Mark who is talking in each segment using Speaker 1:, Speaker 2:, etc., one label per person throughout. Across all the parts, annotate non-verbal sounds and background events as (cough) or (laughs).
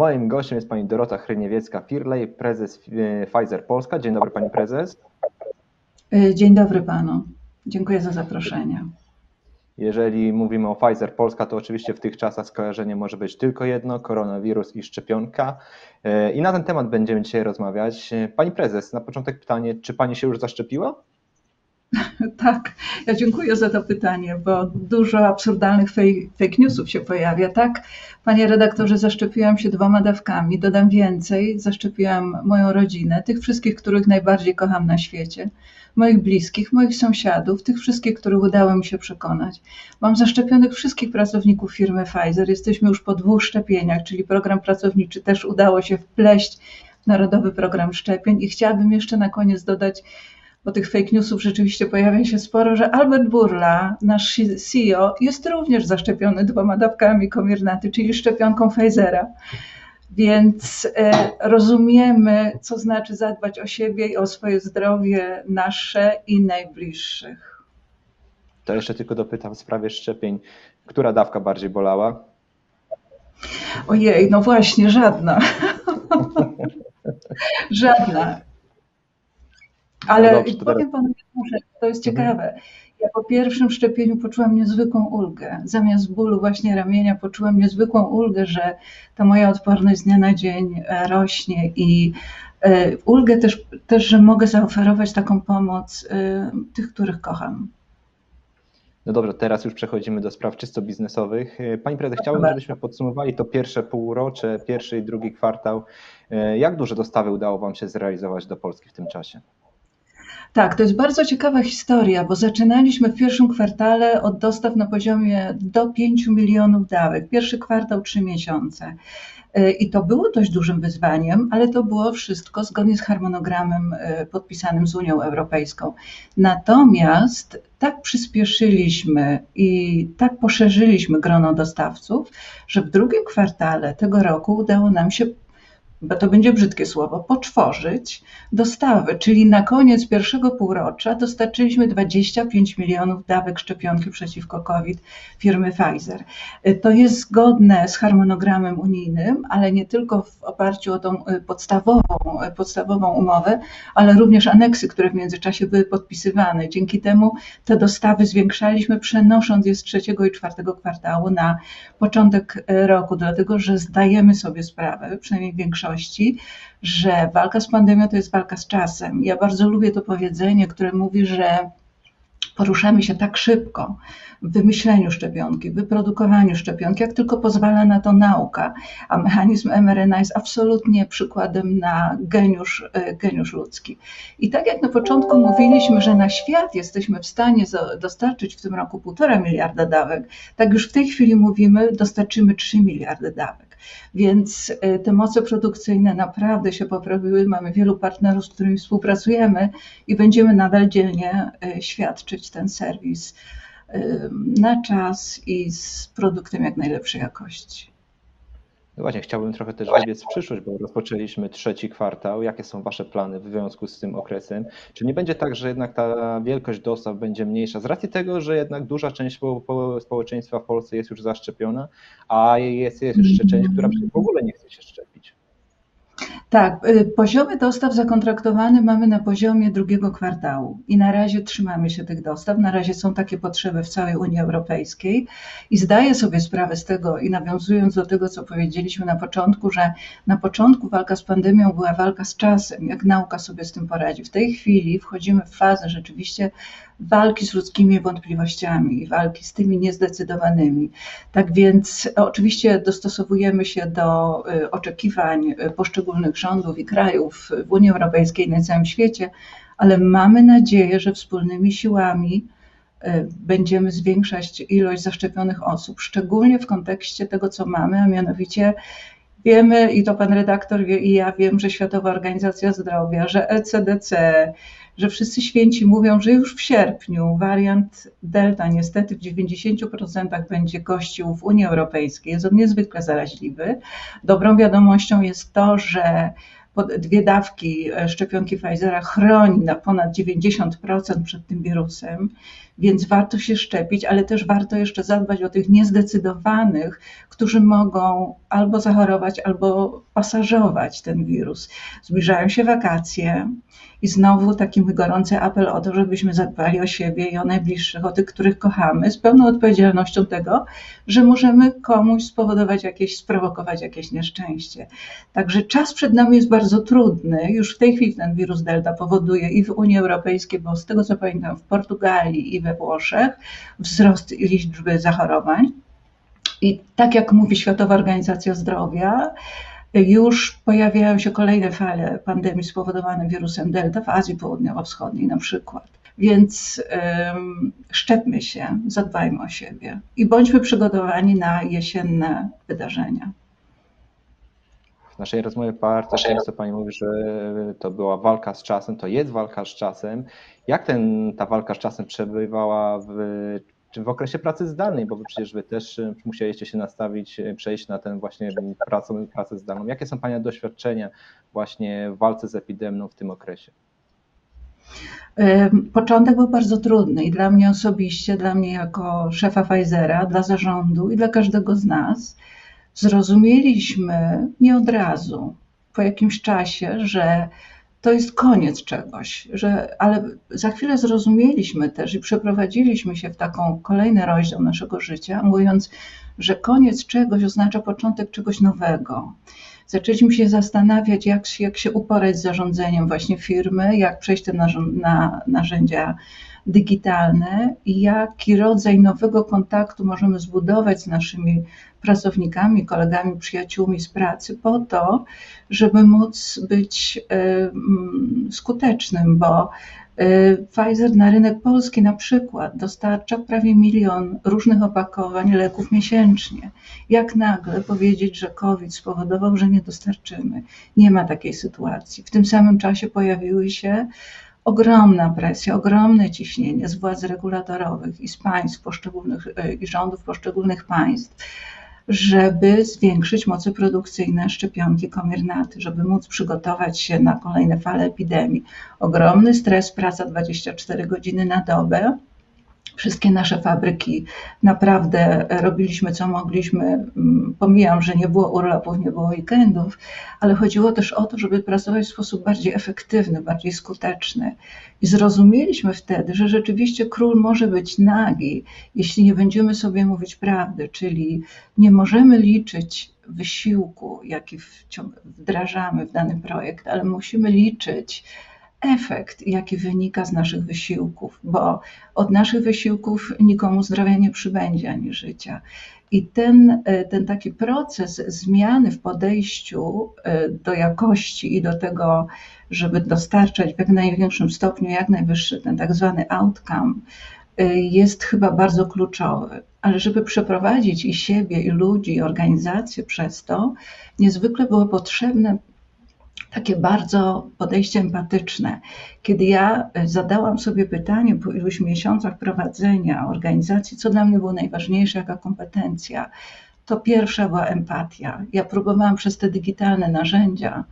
Speaker 1: Moim gościem jest pani Dorota Hryniewiecka-Firlej, prezes e, Pfizer Polska. Dzień dobry pani prezes.
Speaker 2: E, dzień dobry panu. Dziękuję za zaproszenie.
Speaker 1: Jeżeli mówimy o Pfizer Polska, to oczywiście w tych czasach skojarzenie może być tylko jedno: koronawirus i szczepionka. E, I na ten temat będziemy dzisiaj rozmawiać. Pani prezes, na początek pytanie, czy pani się już zaszczepiła? (laughs)
Speaker 2: Tak, ja dziękuję za to pytanie, bo dużo absurdalnych fake, newsów się pojawia. Tak, panie redaktorze, zaszczepiłam się dwoma dawkami, dodam więcej, zaszczepiłam moją rodzinę, tych wszystkich, których najbardziej kocham na świecie, moich bliskich, moich sąsiadów, tych wszystkich, których udało mi się przekonać. Mam zaszczepionych wszystkich pracowników firmy Pfizer, jesteśmy już po dwóch szczepieniach, czyli program pracowniczy też udało się wpleść Narodowy Program Szczepień i chciałabym jeszcze na koniec dodać, bo tych fake newsów rzeczywiście pojawia się sporo, że Albert Burla, nasz CEO, jest również zaszczepiony dwoma dawkami Comirnaty, czyli szczepionką Pfizera. Więc e, rozumiemy, co znaczy zadbać o siebie i o swoje zdrowie nasze i najbliższych.
Speaker 1: To jeszcze tylko dopytam w sprawie szczepień. Która dawka bardziej bolała?
Speaker 2: Ojej, no właśnie, żadna. (laughs) żadna. Ale no dobrze, powiem panu jedną rzecz, to jest mhm. ciekawe. Ja po pierwszym szczepieniu poczułam niezwykłą ulgę. Zamiast bólu właśnie ramienia poczułam niezwykłą ulgę, że ta moja odporność z dnia na dzień e, rośnie i e, ulgę też, też że mogę zaoferować taką pomoc e, tych, których kocham.
Speaker 1: No dobrze, teraz już przechodzimy do spraw czysto biznesowych. Pani prezes, chciałbym, żebyśmy podsumowali to pierwsze półrocze, pierwszy i drugi kwartał. Jak duże dostawy udało Wam się zrealizować do Polski w tym czasie?
Speaker 2: Tak, to jest bardzo ciekawa historia, bo zaczynaliśmy w pierwszym kwartale od dostaw na poziomie do 5 milionów dawek. Pierwszy kwartał 3 miesiące. Y, I to było dość dużym wyzwaniem, ale to było wszystko zgodnie z harmonogramem y, podpisanym z Unią Europejską. Natomiast tak przyspieszyliśmy i tak poszerzyliśmy grono dostawców, że w drugim kwartale tego roku udało nam się bo to będzie brzydkie słowo, poczworzyć dostawy, czyli na koniec pierwszego półrocza dostarczyliśmy 25 milionów dawek szczepionki przeciwko COVID firmy Pfizer. To jest zgodne z harmonogramem unijnym, ale nie tylko w oparciu o tą y, podstawową, y, podstawową umowę, ale również aneksy, które w międzyczasie były podpisywane. Dzięki temu te dostawy zwiększaliśmy, przenosząc je z trzeciego i czwartego kwartału na początek y, roku, dlatego że zdajemy sobie sprawę, przynajmniej większość większości, że walka z pandemią to jest walka z czasem. Ja bardzo lubię to powiedzenie, które mówi, że poruszamy się tak szybko w wymyśleniu szczepionki, w wyprodukowaniu szczepionki, jak tylko pozwala na to nauka, a mechanizm mRNA jest absolutnie przykładem na geniusz, e, geniusz ludzki. I tak jak na początku mówiliśmy, że na świat jesteśmy w stanie dostarczyć w tym roku półtora miliarda dawek, tak już w tej chwili mówimy, dostarczymy 3 miliardy dawek. Więc e, te moce produkcyjne naprawdę się poprawiły. Mamy wielu partnerów, z którymi współpracujemy i będziemy nadal dzielnie e, świadczyć ten serwis e, na czas i z produktem jak najlepszej jakości.
Speaker 1: No właśnie, chciałbym trochę też wybiec w przyszłość, bo rozpoczęliśmy trzeci kwartał. Jakie są Wasze plany w związku z tym okresem? Czy nie będzie tak, że jednak ta wielkość dostaw będzie mniejsza z racji tego, że jednak duża część społeczeństwa w Polsce jest już zaszczepiona, a jest jeszcze część, która w ogóle nie chce się szczepić?
Speaker 2: Tak, y, poziomy dostaw zakontraktowane mamy na poziomie drugiego kwartału i na razie trzymamy się tych dostaw. Na razie są takie potrzeby w całej Unii Europejskiej i zdaję sobie sprawę z tego i nawiązując do tego, co powiedzieliśmy na początku, że na początku walka z pandemią była walka z czasem, jak nauka sobie z tym poradzi. W tej chwili wchodzimy w fazę rzeczywiście walki z ludzkimi wątpliwościami, walki z tymi niezdecydowanymi. Tak więc oczywiście dostosowujemy się do y, oczekiwań y, poszczególnych rządów i krajów w Unii Europejskiej i na całym świecie, ale mamy nadzieję, że wspólnymi siłami y, będziemy zwiększać ilość zaszczepionych osób, szczególnie w kontekście tego, co mamy, a mianowicie wiemy, i to pan redaktor wie, i ja wiem, że Światowa Organizacja Zdrowia, że ECDC, że wszyscy święci mówią, że już w sierpniu wariant Delta niestety w 90% będzie gościł w Unii Europejskiej. Jest on niezwykle zaraźliwy. Dobrą wiadomością jest to, że dwie dawki e, szczepionki Pfizera chroni na ponad 90% przed tym wirusem, więc warto się szczepić, ale też warto jeszcze zadbać o tych niezdecydowanych, którzy mogą albo zachorować, albo pasażować ten wirus. Zbliżają się wakacje i znowu taki gorący apel o to, żebyśmy zadbali o siebie i o najbliższych, o tych, których kochamy, z pełną odpowiedzialnością tego, że możemy komuś spowodować jakieś, sprowokować jakieś nieszczęście. Także czas przed nami jest bardzo trudny. Już w tej chwili ten wirus Delta powoduje i w Unii Europejskiej, bo z tego co pamiętam, w Portugalii i we Włoszech wzrost liczby zachorowań. I tak jak mówi Światowa Organizacja Zdrowia, już pojawiają się kolejne fale pandemii spowodowane wirusem Delta w Azji Południowo-Wschodniej na przykład. Więc um, szczepmy się, zadbajmy o siebie i bądźmy przygotowani na jesienne wydarzenia.
Speaker 1: W naszej rozmowie bardzo często Pani mówi, że to była walka z czasem, to jest walka z czasem. Jak ten, ta walka z czasem przebywała w czy w okresie pracy zdalnej, bo wy przecież wy też y, musieliście się nastawić, y, przejść na ten właśnie pracę, pracę zdalną. Jakie są Pana doświadczenia właśnie w walce z epidemią w tym okresie?
Speaker 2: Początek był bardzo trudny i dla mnie osobiście, dla mnie jako szefa Pfizera, dla zarządu i dla każdego z nas. Zrozumieliśmy nie od razu, po jakimś czasie, że to jest koniec czegoś, że, ale za chwilę zrozumieliśmy też i przeprowadziliśmy się w taką kolejny rozdział naszego życia, mówiąc, że koniec czegoś oznacza początek czegoś nowego. Zaczęliśmy się zastanawiać, jak, jak się uporać z zarządzeniem właśnie firmy, jak przejść te na narzędzia digitalne i jaki rodzaj nowego kontaktu możemy zbudować z naszymi pracownikami, kolegami, przyjaciółmi z pracy po to, żeby móc być skutecznym, bo e, Pfizer na rynek polski na przykład dostarcza prawie milion różnych opakowań leków miesięcznie. Jak nagle powiedzieć, że COVID spowodował, że nie dostarczymy? Nie ma takiej sytuacji. W tym samym czasie pojawiły się ogromna presja, ogromne ciśnienie z władz regulatorowych i z państw poszczególnych e, i rządów poszczególnych państw żeby zwiększyć moce produkcyjne szczepionki Comirnaty, żeby móc przygotować się na kolejne fale epidemii. Ogromny stres, praca 24 godziny na dobę. Wszystkie nasze fabryki naprawdę robiliśmy co mogliśmy. Mm, pomijam, że nie było urlopów, nie było weekendów, ale chodziło też o to, żeby pracować w sposób bardziej efektywny, bardziej skuteczny. I zrozumieliśmy wtedy, że rzeczywiście król może być nagi, jeśli nie będziemy sobie mówić prawdy, czyli nie możemy liczyć wysiłku, jaki wdrażamy w dany projekt, ale musimy liczyć efekt, jaki wynika z naszych wysiłków, bo od naszych wysiłków nikomu zdrowia nie przybędzie ani życia. I ten, e, ten taki proces zmiany w podejściu e, do jakości i do tego, żeby dostarczać w jak największym stopniu, jak najwyższy ten tak zwany outcome, e, jest chyba bardzo kluczowy. Ale żeby przeprowadzić i siebie, i ludzi, i organizacje przez to, niezwykle było potrzebne takie bardzo podejście empatyczne. Kiedy ja e, zadałam sobie pytanie po iluś miesiącach prowadzenia organizacji, co dla mnie było najważniejsze, jaka kompetencja, to pierwsza była empatia. Ja próbowałam przez te digitalne narzędzia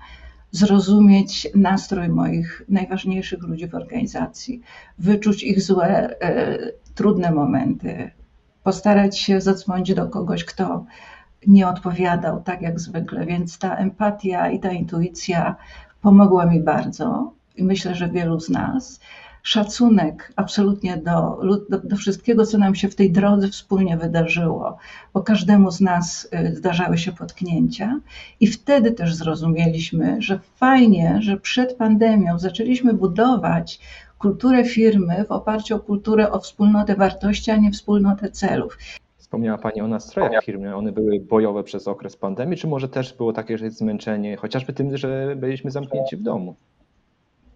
Speaker 2: zrozumieć nastrój moich najważniejszych ludzi w organizacji, wyczuć ich złe, e, trudne momenty, postarać się zadzwonić do kogoś, kto nie odpowiadał tak jak zwykle, więc ta empatia i ta intuicja pomogła mi bardzo i myślę, że wielu z nas. Szacunek absolutnie do, do, do, wszystkiego, co nam się w tej drodze wspólnie wydarzyło, bo każdemu z nas y, zdarzały się potknięcia, i wtedy też zrozumieliśmy, że fajnie, że przed pandemią zaczęliśmy budować kulturę firmy w oparciu o kulturę, o wspólnotę wartości, a nie wspólnotę celów.
Speaker 1: Wspomniała Pani o nastrojach w firmie. One były bojowe przez okres pandemii, czy może też było takie że zmęczenie, chociażby tym, że byliśmy zamknięci w domu?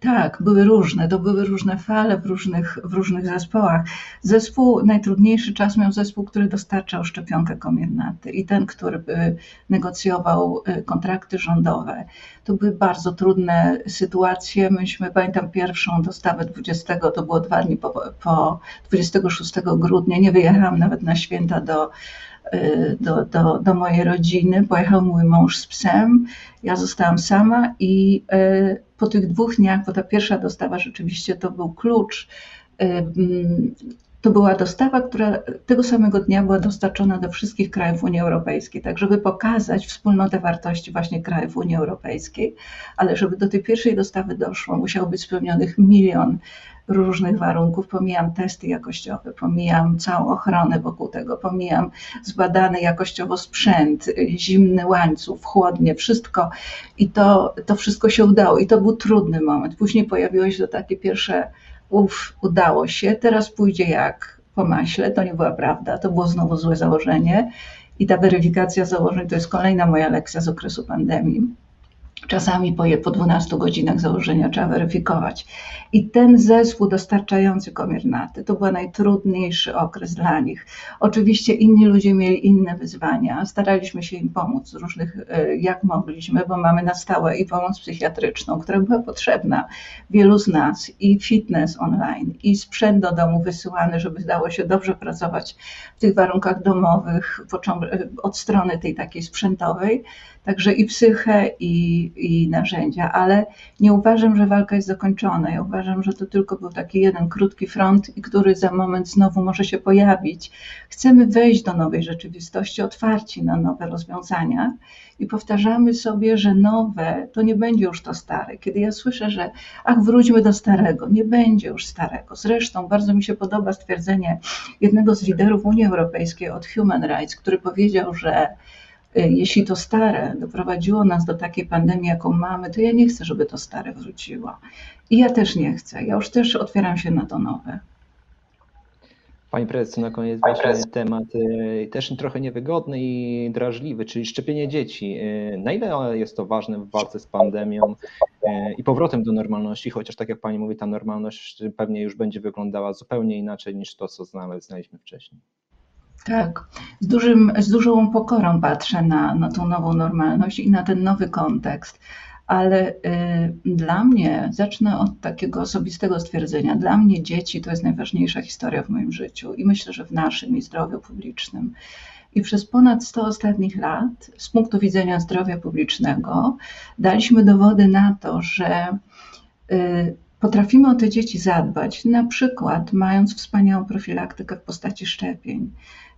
Speaker 2: Tak, były różne, to były różne fale w różnych, w różnych zespołach. Zespół, najtrudniejszy czas miał zespół, który dostarczał szczepionkę komirnaty i ten, który negocjował y, kontrakty rządowe. To były bardzo trudne sytuacje. Myśmy, pamiętam pierwszą dostawę 20, to było dwa dni po, po 26 grudnia, nie wyjechałam nawet na święta do y, do, do, do mojej rodziny. Pojechał mój mąż z psem, ja zostałam sama i y, po tych dwóch dniach, bo ta pierwsza dostawa rzeczywiście to był klucz, y, mm, to była dostawa, która tego samego dnia była dostarczona do wszystkich krajów Unii Europejskiej, tak żeby pokazać wspólnotę wartości właśnie krajów Unii Europejskiej, ale żeby do tej pierwszej dostawy doszło, musiał być spełnionych milion różnych warunków. Pomijam testy jakościowe, pomijam całą ochronę wokół tego, pomijam zbadany jakościowo sprzęt, zimny łańcuch, chłodnie, wszystko. I to, to wszystko się udało. I to był trudny moment. Później pojawiło się to takie pierwsze ów, udało się, teraz pójdzie jak po maśle. To nie była prawda, to było znowu złe założenie. I ta weryfikacja założeń to jest kolejna moja lekcja z okresu pandemii. Czasami po, je, po 12 godzinach założenia trzeba weryfikować. I ten zespół dostarczający komiernaty to był najtrudniejszy okres dla nich. Oczywiście inni ludzie mieli inne wyzwania. Staraliśmy się im pomóc z różnych, e, jak mogliśmy, bo mamy na stałe i pomoc psychiatryczną, która była potrzebna wielu z nas, i fitness online, i sprzęt do domu wysyłany, żeby dało się dobrze pracować w tych warunkach domowych, od strony tej takiej sprzętowej także i psychę, i, i narzędzia, ale nie uważam, że walka jest zakończona. Ja uważam, że to tylko był taki jeden krótki front, i który za moment znowu może się pojawić. Chcemy wejść do nowej rzeczywistości, otwarci na nowe rozwiązania i powtarzamy sobie, że nowe to nie będzie już to stare. Kiedy ja słyszę, że ach, wróćmy do starego, nie będzie już starego. Zresztą bardzo mi się podoba stwierdzenie jednego z liderów Unii Europejskiej od Human Rights, który powiedział, że jeśli to stare doprowadziło nas do takiej pandemii, jaką mamy, to ja nie chcę, żeby to stare wróciło. I ja też nie chcę. Ja już też otwieram się na to nowe.
Speaker 1: Pani prezes, na koniec właśnie temat y, też trochę niewygodny i drażliwy, czyli szczepienie dzieci. Y, na ile jest to ważne w walce z pandemią i powrotem do normalności, chociaż tak jak Pani mówi, ta normalność pewnie już będzie wyglądała zupełnie inaczej niż to, co znaliśmy wcześniej.
Speaker 2: Tak, z, dużym, z dużą pokorą patrzę na, na tą nową normalność i na ten nowy kontekst. Ale y, dla mnie, zacznę od takiego osobistego stwierdzenia, dla mnie dzieci to jest najważniejsza historia w moim życiu i myślę, że w naszym i zdrowiu publicznym. I przez ponad 100 ostatnich lat, z punktu widzenia zdrowia publicznego, daliśmy dowody na to, że y, potrafimy o te dzieci zadbać, na przykład mając wspaniałą profilaktykę w postaci szczepień.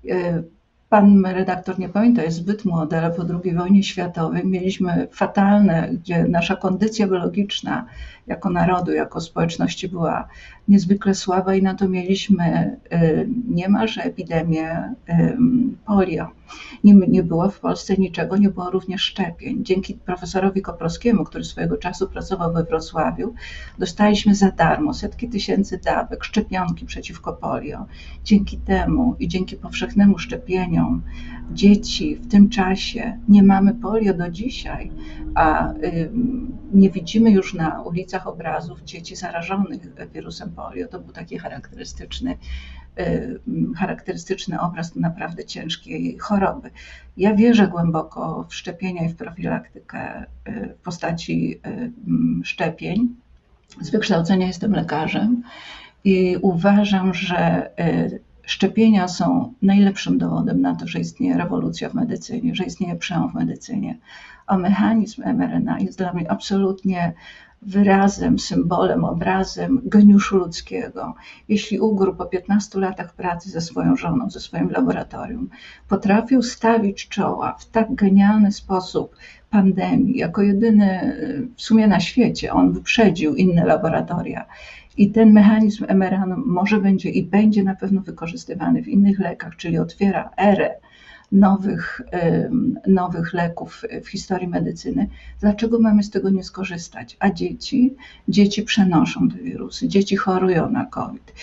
Speaker 2: E, pan redaktor nie pamięta, jest zbyt młody, ale po II wojnie światowej mieliśmy fatalne, gdzie nasza kondycja biologiczna jako narodu, jako społeczności była niezwykle słaba i na to mieliśmy y, niemalże epidemię polio. Nie, nie było w Polsce niczego, nie było również szczepień. Dzięki profesorowi Koprowskiemu, który swojego czasu pracował we Wrocławiu, dostaliśmy za darmo setki tysięcy dawek szczepionki przeciwko polio. Dzięki temu i dzięki powszechnemu szczepieniom dzieci w tym czasie nie mamy polio do dzisiaj, a nie widzimy już na ulicach obrazów dzieci zarażonych wirusem polio. To był taki charakterystyczny, charakterystyczny obraz naprawdę ciężkiej choroby. Ja wierzę głęboko w szczepienia i w profilaktykę y, w postaci szczepień. Z wykształcenia jestem lekarzem i uważam, że y, szczepienia są najlepszym dowodem na to, że istnieje rewolucja w medycynie, że istnieje przełom w medycynie. A mechanizm mRNA jest dla mnie absolutnie wyrazem, symbolem, obrazem geniuszu ludzkiego. Jeśli Ugru po 15 latach pracy ze swoją żoną, ze swoim laboratorium potrafił stawić czoła w tak genialny sposób pandemii, jako jedyny w sumie na świecie, on wyprzedził inne laboratoria i ten mechanizm mRNA może będzie i będzie na pewno wykorzystywany w innych lekach, czyli otwiera erę nowych, nowych leków w historii medycyny. Dlaczego mamy z tego nie skorzystać? A dzieci? Dzieci przenoszą te wirusy, dzieci chorują na COVID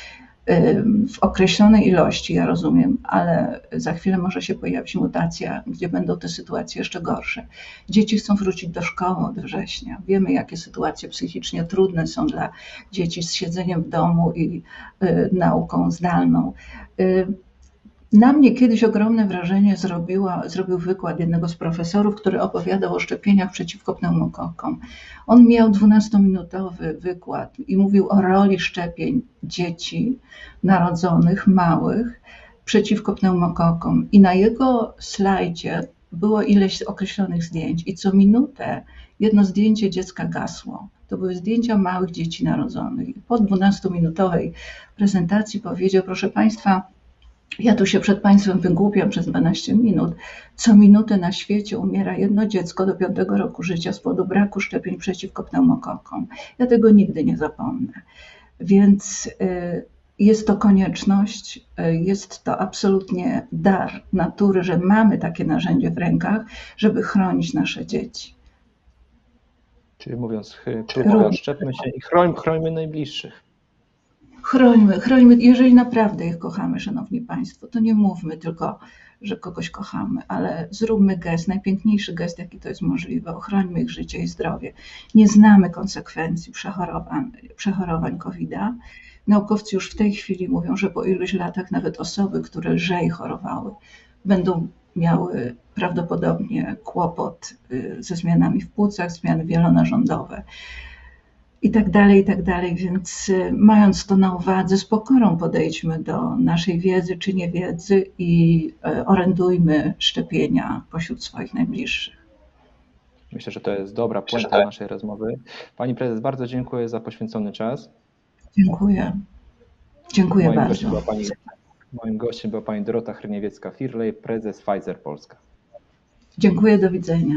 Speaker 2: w określonej ilości, ja rozumiem, ale za chwilę może się pojawić mutacja, gdzie będą te sytuacje jeszcze gorsze. Dzieci chcą wrócić do szkoły od września. Wiemy, jakie sytuacje psychicznie trudne są dla dzieci z siedzeniem w domu i y, nauką zdalną. Na mnie kiedyś ogromne wrażenie zrobiła, zrobił wykład jednego z profesorów, który opowiadał o szczepieniach przeciwko pneumokokom. On miał 12-minutowy wykład i mówił o roli szczepień dzieci narodzonych, małych, przeciwko pneumokokom i na jego slajdzie było ileś określonych zdjęć i co minutę jedno zdjęcie dziecka gasło. To były zdjęcia małych dzieci narodzonych. Po 12-minutowej prezentacji powiedział, proszę Państwa, ja tu się przed Państwem wygłupiam przez 12 minut. Co minutę na świecie umiera jedno dziecko do 5 roku życia z powodu braku szczepień przeciwko pneumokokom. Ja tego nigdy nie zapomnę. Więc y, jest to konieczność, y, jest to absolutnie dar natury, że mamy takie narzędzie w rękach, żeby chronić nasze dzieci.
Speaker 1: Czyli mówiąc szczepmy się i chroń, chrońmy najbliższych.
Speaker 2: Chrońmy, chrońmy, jeżeli naprawdę ich kochamy, Szanowni Państwo, to nie mówmy tylko, że kogoś kochamy, ale zróbmy gest, najpiękniejszy gest, jaki to jest możliwe, ochrońmy ich życie i zdrowie. Nie znamy konsekwencji przechorowań, przechorowań COVID-a. Naukowcy już w tej chwili mówią, że po iluś latach nawet osoby, które lżej chorowały, będą miały prawdopodobnie kłopot y, ze zmianami w płucach, zmiany wielonarządowe i tak dalej, i tak dalej. Więc y, mając to na uwadze, z pokorą podejdźmy do naszej wiedzy czy niewiedzy i y, orędujmy szczepienia pośród swoich najbliższych.
Speaker 1: Myślę, że to jest dobra puenta naszej rozmowy. Pani prezes, bardzo dziękuję za poświęcony czas.
Speaker 2: Dziękuję. Dziękuję
Speaker 1: moim Gościem
Speaker 2: bardzo.
Speaker 1: była pani, moim gościem była pani Dorota Hryniewiecka-Firlej, prezes Pfizer Polska.
Speaker 2: Dziękuję, do widzenia.